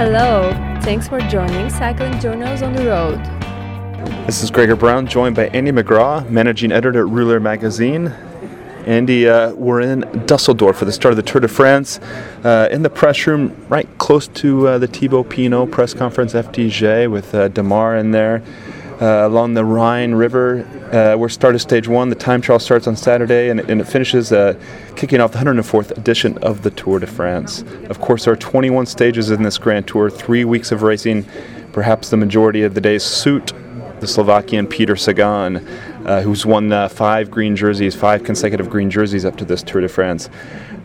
Hello, thanks for joining Cycling Journals on the Road. This is Gregor Brown, joined by Andy McGrath, managing editor at Rouleur Magazine. Andy, uh, we're in Dusseldorf for the start of the Tour de France. Uh, in the press room, right close to uh, the Thibaut Pinot press conference, FDJ, with uh, Démare in there. Uh, along the Rhine River. Uh, we're started stage one. The time trial starts on Saturday and, and it finishes uh, kicking off the 104th edition of the Tour de France. Of course, there are 21 stages in this Grand Tour, three weeks of racing, perhaps the majority of the days suit the Slovakian Peter Sagan, uh, who's won uh, five green jerseys, five consecutive green jerseys up to this Tour de France.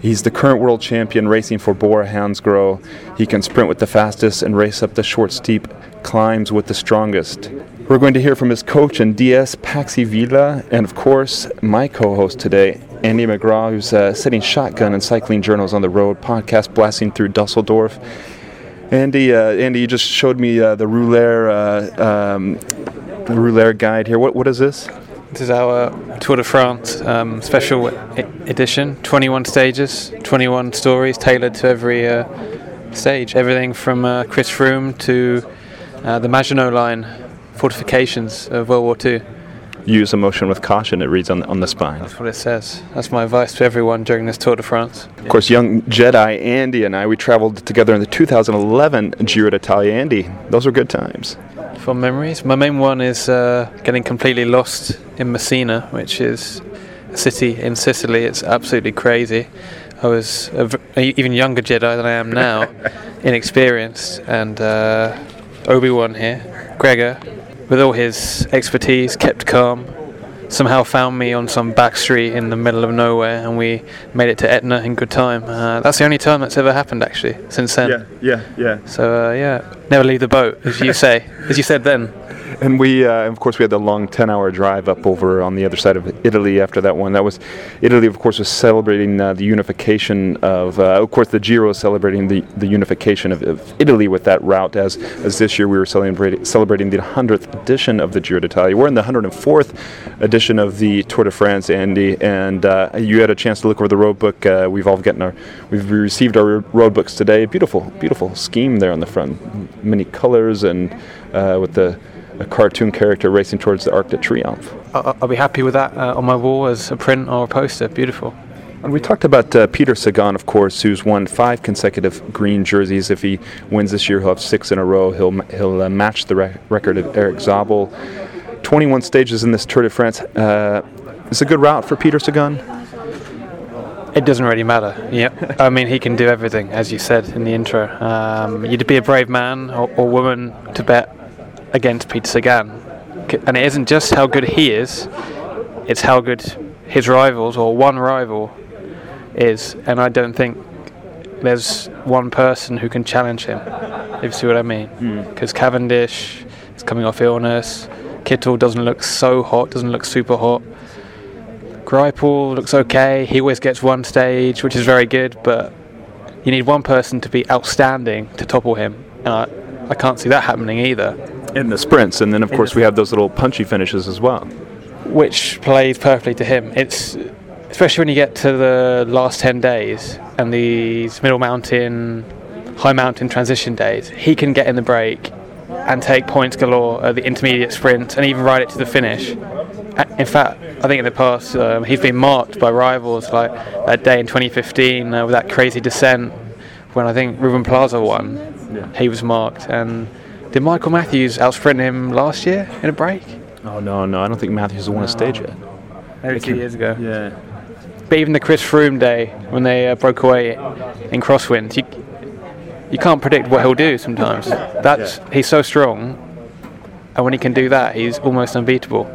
He's the current world champion racing for Bora Hansgrohe. He can sprint with the fastest and race up the short, steep climbs with the strongest. We're going to hear from his coach and DS, Patxi Vila, and of course, my co host today, Andy McGrath, who's uh, setting shotgun and cycling journals on the road, podcast blasting through Dusseldorf. Andy, uh, Andy, you just showed me uh, the Rouleur, uh, um, Rouleur guide here. What, what is this? This is our Tour de France um, special edition. 21 stages, 21 stories tailored to every uh, stage. Everything from uh, Chris Froome to the Maginot line fortifications of World War II. Use emotion with caution, it reads on, on the spine. That's what it says. That's my advice to everyone during this Tour de France. Of course, young Jedi Andy and I, we traveled together in the 2011 Giro d'Italia. Andy, those were good times. Fond memories. My main one is uh, getting completely lost in Messina, which is a city in Sicily. It's absolutely crazy. I was a v- even younger Jedi than I am now, inexperienced, and uh, Obi Wan here, Gregor, with all his expertise, kept calm. Somehow found me on some back street in the middle of nowhere, and we made it to Etna in good time. Uh, that's the only time that's ever happened, actually, since then. Yeah, yeah, yeah. So uh, yeah, never leave the boat, as you say, as you said then. And we, uh, of course, we had the long 10 hour drive up over on the other side of Italy after that one. That was, Italy, of course, was celebrating uh, the unification of, uh, of course, the Giro was celebrating the, the unification of, of, Italy with that route, as, as this year we were celebrating, celebrating the 100th edition of the Giro d'Italia. We're in the 104th edition of the Tour de France, Andy, and uh, you had a chance to look over the road book. Uh, we've all gotten our, we've received our road books today. Beautiful, beautiful scheme there on the front. Many colors and uh, with the a cartoon character racing towards the Arc de Triomphe. I'll, I'll be happy with that uh, on my wall as a print or a poster. Beautiful. And we talked about uh, Peter Sagan, of course, who's won five consecutive green jerseys. If he wins this year, he'll have six in a row. He'll he'll uh, match the rec- record of Erik Zabel. 21 stages in this Tour de France. Uh, it's a good route for Peter Sagan. It doesn't really matter. Yeah, I mean he can do everything, as you said in the intro. Um, you'd be a brave man or, or woman to bet against Peter Sagan. And it isn't just how good he is, it's how good his rivals or one rival is. And I don't think there's one person who can challenge him, if you see what I mean. Because mm. Cavendish is coming off illness, Kittel doesn't look so hot, doesn't look super hot. Greipel looks okay, he always gets one stage, which is very good, but you need one person to be outstanding to topple him. And I, I can't see that happening either in the sprints, and then of course we have those little punchy finishes as well, which plays perfectly to him. It's especially when you get to the last ten days and these middle mountain, high mountain transition days. He can get in the break and take points galore at the intermediate sprint and even ride it to the finish. In fact, I think in the past um, he's been marked by rivals like that day in 2015 uh, with that crazy descent when I think Ruben Plaza won. Yeah. He was marked and did Michael Matthews outsprint him last year in a break? Oh no, no, I don't think Matthews has won a stage yet. Maybe two years ago. Yeah. But even the Chris Froome day when they uh, broke away in crosswinds, you you can't predict what he'll do sometimes. That's yeah. he's so strong, and when he can do that, he's almost unbeatable.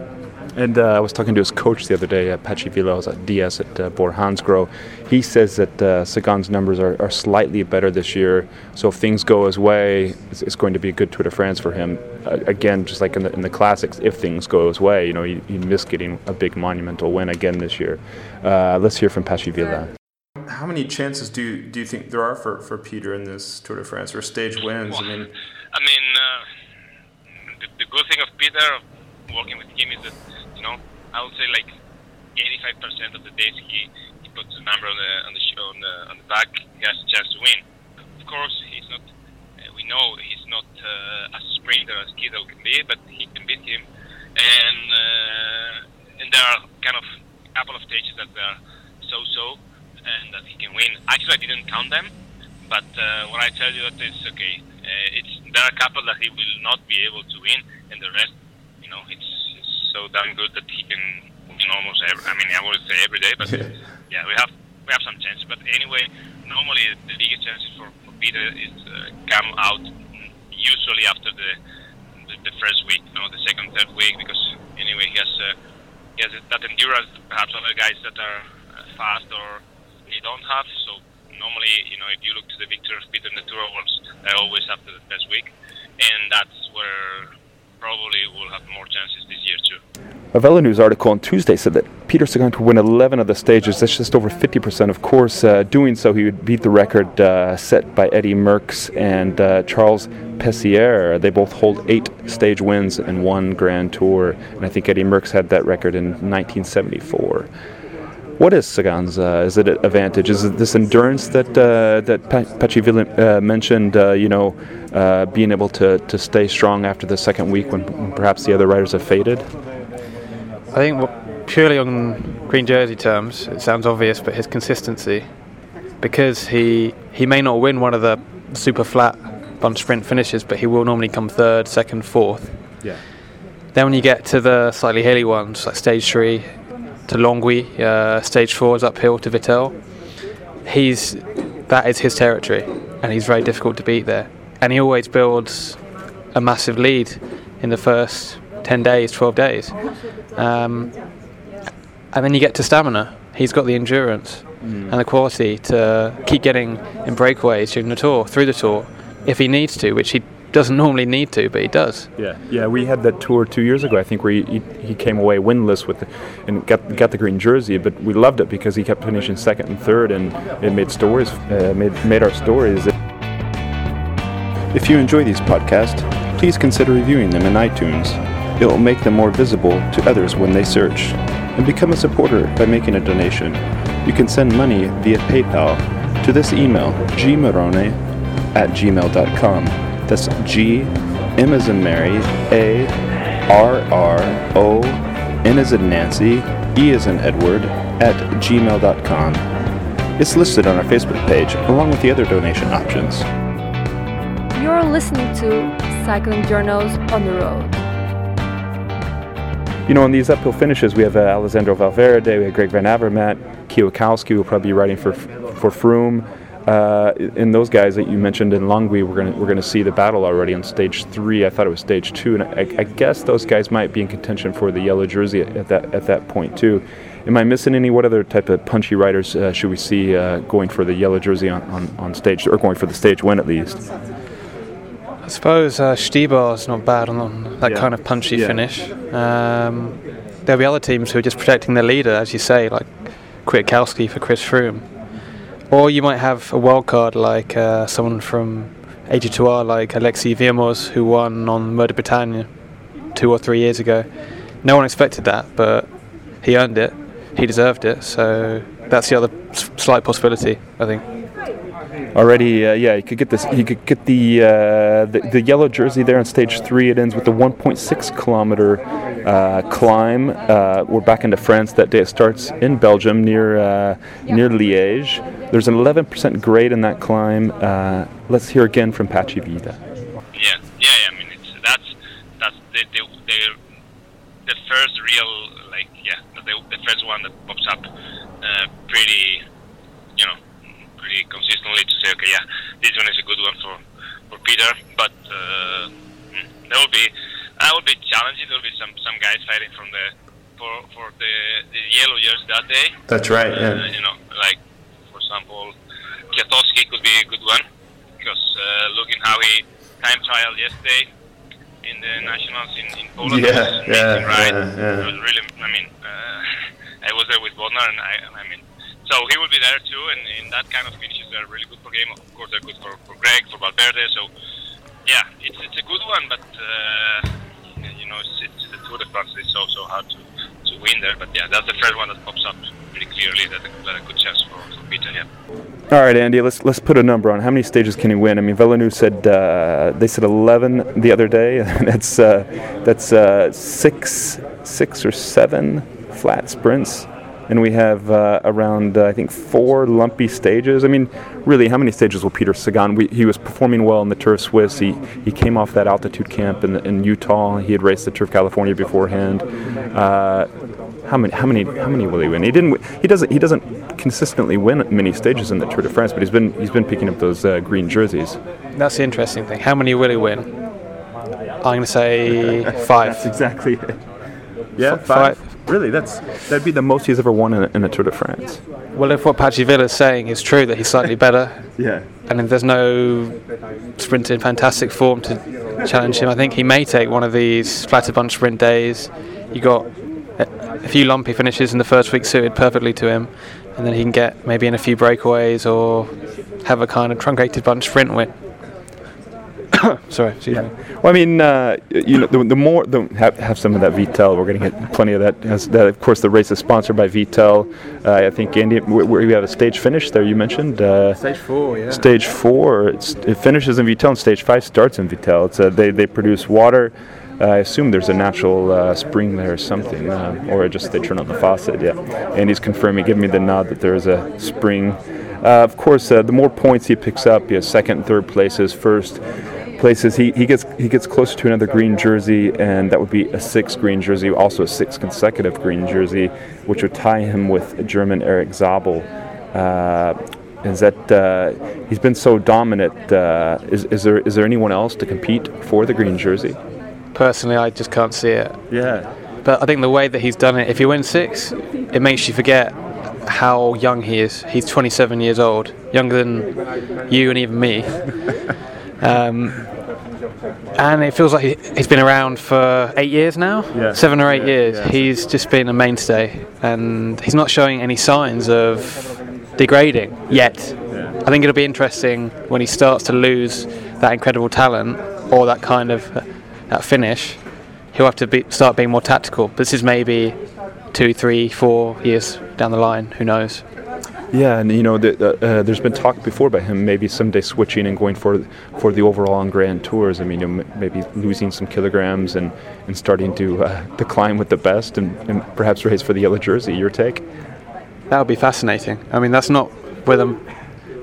And uh, I was talking to his coach the other day, uh, Patxi Vilas at DS at uh, Bora He says that uh, Sagan's numbers are, are, slightly better this year. So if things go his way, it's, it's going to be a good Tour de France for him. Uh, again, just like in the, in the classics, if things go his way, you know, he, he missed getting a big monumental win again this year. Uh, let's hear from Patxi Vila. How many chances do you, do you think there are for, for Peter in this Tour de France or stage wins? Well, I mean, I mean, uh, the, the good thing of Peter working with him is that you know, I would say like 85% of the days he, he puts a number on the on the show on the on the back, he has a chance to win. Of course, he's not. Uh, we know he's not uh, a sprinter as Kittel can be, but he can beat him. And uh, and there are kind of a couple of stages that are so-so and that he can win. Actually, I didn't count them, but uh, I tell you that it's okay, uh, it's there are a couple that he will not be able to win, and the rest, you know, it's so damn good that he can win almost every. I mean, I would say every day, but yeah, we have we have some chances. But anyway, normally the biggest chances for, for Peter is uh, come out usually after the, the the first week, you know, the second, third week, because anyway he has uh, he has that endurance perhaps other guys that are uh, fast or they don't have. So normally, you know, if you look to the victors, Peter in the Tour Awards, they're always after the first week, and that's where probably we'll have more chances this year too. A Velo News article on Tuesday said that Peter Sagan could win 11 of the stages. That's just over 50%. Of course, uh, doing so, he would beat the record uh, set by Eddy Merckx and uh, Charles Pélissier. They both hold eight stage wins and one Grand Tour. And I think Eddy Merckx had that record in 1974. What is Sagan's uh, is it an advantage? Is it this endurance that uh, that Patxi uh, mentioned? Uh, you know, uh, being able to, to stay strong after the second week when, when perhaps the other riders have faded. I think purely on green jersey terms, it sounds obvious, but his consistency, because he he may not win one of the super flat bunch sprint finishes, but he will normally come third, second, fourth. Yeah. Then when you get to the slightly hilly ones, like stage three to Longwy, uh, stage four is uphill to Vittel. He's that is his territory, and he's very difficult to beat there. And he always builds a massive lead in the first 10 days, 12 days. Um, and then you get to stamina. He's got the endurance mm. and the quality to keep getting in breakaways during the tour, through the tour, if he needs to, which he doesn't normally need to, but he does. Yeah, yeah. We had that tour two years ago, I think, where he, he, he came away winless with the, and got got the green jersey. But we loved it because he kept finishing second and third, and it made stories, uh, made made our stories. If you enjoy these podcasts, please consider reviewing them in iTunes. It will make them more visible to others when they search. And become a supporter by making a donation. You can send money via PayPal to this email, gmarrone at gmail.com. That's G, M as in Mary, A, R, R, O, N as in Nancy, E as in Edward, at gmail.com. It's listed on our Facebook page along with the other donation options. You're listening to Cycling Journals on the Road. You know, in these uphill finishes, we have uh, Alejandro Valverde, we have Greg Van Avermaet, Kwiatkowski will probably be riding for for Froome. Uh, in those guys that you mentioned in Longwy, we're gonna we're gonna see the battle already on stage three. I thought it was stage two, and I, I guess those guys might be in contention for the yellow jersey at, at that at that point too. Am I missing any? What other type of punchy riders uh, should we see uh, going for the yellow jersey on, on, on stage, or going for the stage win at least? I suppose uh, is not bad on, on that yeah. kind of punchy yeah. finish. Um, there'll be other teams who are just protecting their leader, as you say, like Kwiatkowski for Chris Froome. Or you might have a wild card like uh, someone from AG2R, like Alexis Vuillermoz, who won on Mur de Bretagne two or three years ago. No one expected that, but he earned it. He deserved it. So that's the other slight possibility, I think already. Uh, yeah, you could get this. He could get the, uh, the, the yellow jersey there on stage three. It ends with the 1.6 kilometer uh, climb. Uh, we're back into France that day. It starts in Belgium near uh, near Liège. There's an 11% grade in that climb. Uh, let's hear again from Patxi Vila. Yeah, yeah, I mean it's that's that's the the, the, the first real like yeah the, the first one that pops up pretty you pretty consistently to say, okay, yeah, this one is a good one for for Peter. But uh, mm, there will be, I will be challenging. There will be some some guys fighting from the for for the the yellow years that day. That's right. Uh, yeah. You know, like for example, Kwiatkowski could be a good one because uh, looking how he time trial yesterday in the nationals in, in Poland. Yeah, yeah, right? yeah, yeah. It was really, I mean, uh, I was there with Bodnar, and I, I mean, so he will be there too, and, and that kind of finishes are really good for him. Of course, they're good for, for Greg, for Valverde. So, yeah, it's, it's a good one, but uh, you know, it's, it's the Tour de France. It's so so hard to, to win there. But yeah, that's the first one that pops up pretty clearly. That a, a good chance for, for Peter. Yeah. All right, Andy. Let's let's put a number on how many stages can he win. I mean, Velo News said uh, they said 11 the other day. that's uh, that's uh, six six or seven flat sprints, and we have uh, around uh, I think four lumpy stages. I mean, really, how many stages will Peter Sagan? We, he was performing well in the Tour of Swiss. He he came off that altitude camp in, in Utah. He had raced the Tour of California beforehand. Uh, how many how many how many will he win? He didn't. He doesn't. He doesn't consistently win many stages in the Tour de France, but he's been he's been picking up those uh, green jerseys. That's the interesting thing. How many will he win? I'm going to say five. That's exactly it. Yeah, five. Really, that's that'd be the most he's ever won in a, in a Tour de France. Well, if what Patxi is saying is true, that he's slightly better, yeah, and if there's no sprint in fantastic form to challenge him, I think he may take one of these flatter bunch sprint days. You got a few lumpy finishes in the first week suited perfectly to him, and then he can get maybe in a few breakaways or have a kind of truncated bunch sprint win. Sorry, excuse yeah. me. Well, I mean, uh, you know, the, the more the, have, have some of that Vittel. We're going to get plenty of that. As that. Of course, the race is sponsored by Vittel. Uh, I think Andy, we have a stage finish there. You mentioned uh, stage four. Yeah. Stage four. it finishes in Vittel, and stage five starts in Vittel. It's a, they they produce water. I assume there's a natural uh, spring there or something, uh, or just they turn on the faucet. Yeah, and he's confirming, giving me the nod that there is a spring. Uh, of course, uh, the more points he picks up, he has second, third places, first places. He, he gets he gets closer to another green jersey, and that would be a six green jersey, also a six consecutive green jersey, which would tie him with German Erik Zabel. Uh, is that uh, he's been so dominant? Uh, is, is there is there anyone else to compete for the green jersey? personally, I just can't see it. Yeah. But I think the way that he's done it, if he wins six, it makes you forget how young he is. He's 27 years old, younger than you and even me. um, and it feels like he's been around for eight years now, yeah. seven or eight yeah, years. Yeah. He's just been a mainstay, and he's not showing any signs of degrading yet. I think it'll be interesting when he starts to lose that incredible talent or that kind of that finish, he'll have to be, start being more tactical. This is maybe two, three, four years down the line. Who knows? Yeah, and you know, the, uh, there's been talk before about him maybe someday switching and going for for the overall on Grand Tours. I mean, you know, maybe losing some kilograms and, and starting to uh, decline with the best and, and perhaps race for the yellow jersey. Your take? That would be fascinating. I mean, that's not where the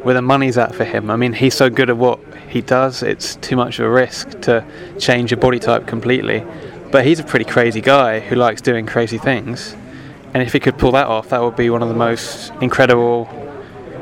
where the money's at for him. I mean, he's so good at what he does, it's too much of a risk to change your body type completely. But he's a pretty crazy guy who likes doing crazy things. And if he could pull that off, that would be one of the most incredible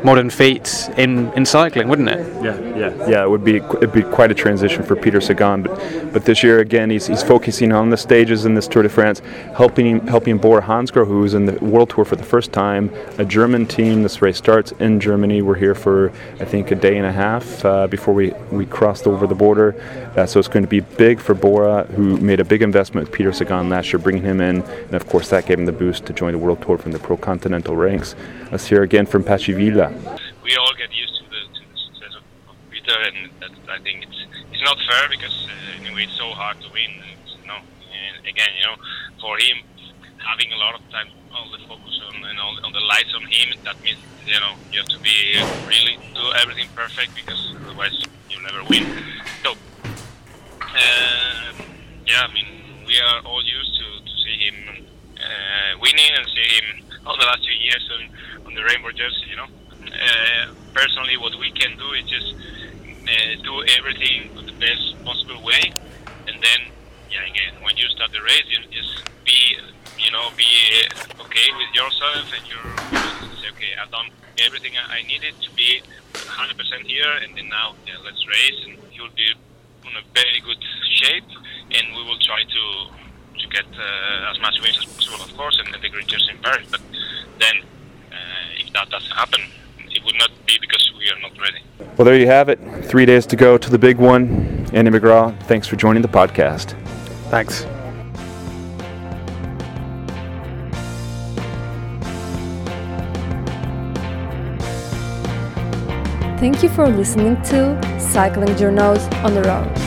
modern feats in, in cycling, wouldn't it? Yeah, yeah, yeah. It would be it'd be quite a transition for Peter Sagan, but but this year again he's, he's focusing on the stages in this Tour de France, helping helping Bora Hansgrohe, who's in the World Tour for the first time, a German team. This race starts in Germany. We're here for I think a day and a half uh, before we we crossed over the border, uh, so it's going to be big for Bora, who made a big investment with Peter Sagan last year, bringing him in, and of course that gave him the boost to join the World Tour from the Pro Continental ranks. Let's hear again from Patxi Vila we all get used to the, to the success of, of Peter, and that, I think it's it's not fair because uh, anyway it's so hard to win. It's, you know, again, you know, for him having a lot of time, all the focus on and all on the lights on him, that means you know you have to be uh, really do everything perfect because otherwise you'll never win. So uh, yeah, I mean we are all used to, to see him uh, winning and see him all the last few years on, on the rainbow jersey, you know. Uh, personally, what we can do is just uh, do everything the best possible way, and then, yeah, again, when you start the race, you just be, you know, be uh, okay with yourself, and you're say, okay, I've done everything I needed to be 100% here, and then now yeah, let's race, and you'll be in a very good shape, and we will try to to get uh, as much wins as possible, of course, and, the green jersey in Paris. But then, uh, if that doesn't happen, would not be because we are not ready. Well, there you have it. Three days to go to the big one. Andy McGrath, thanks for joining the podcast. Thanks. Thank you for listening to Cycling Journals on the Road.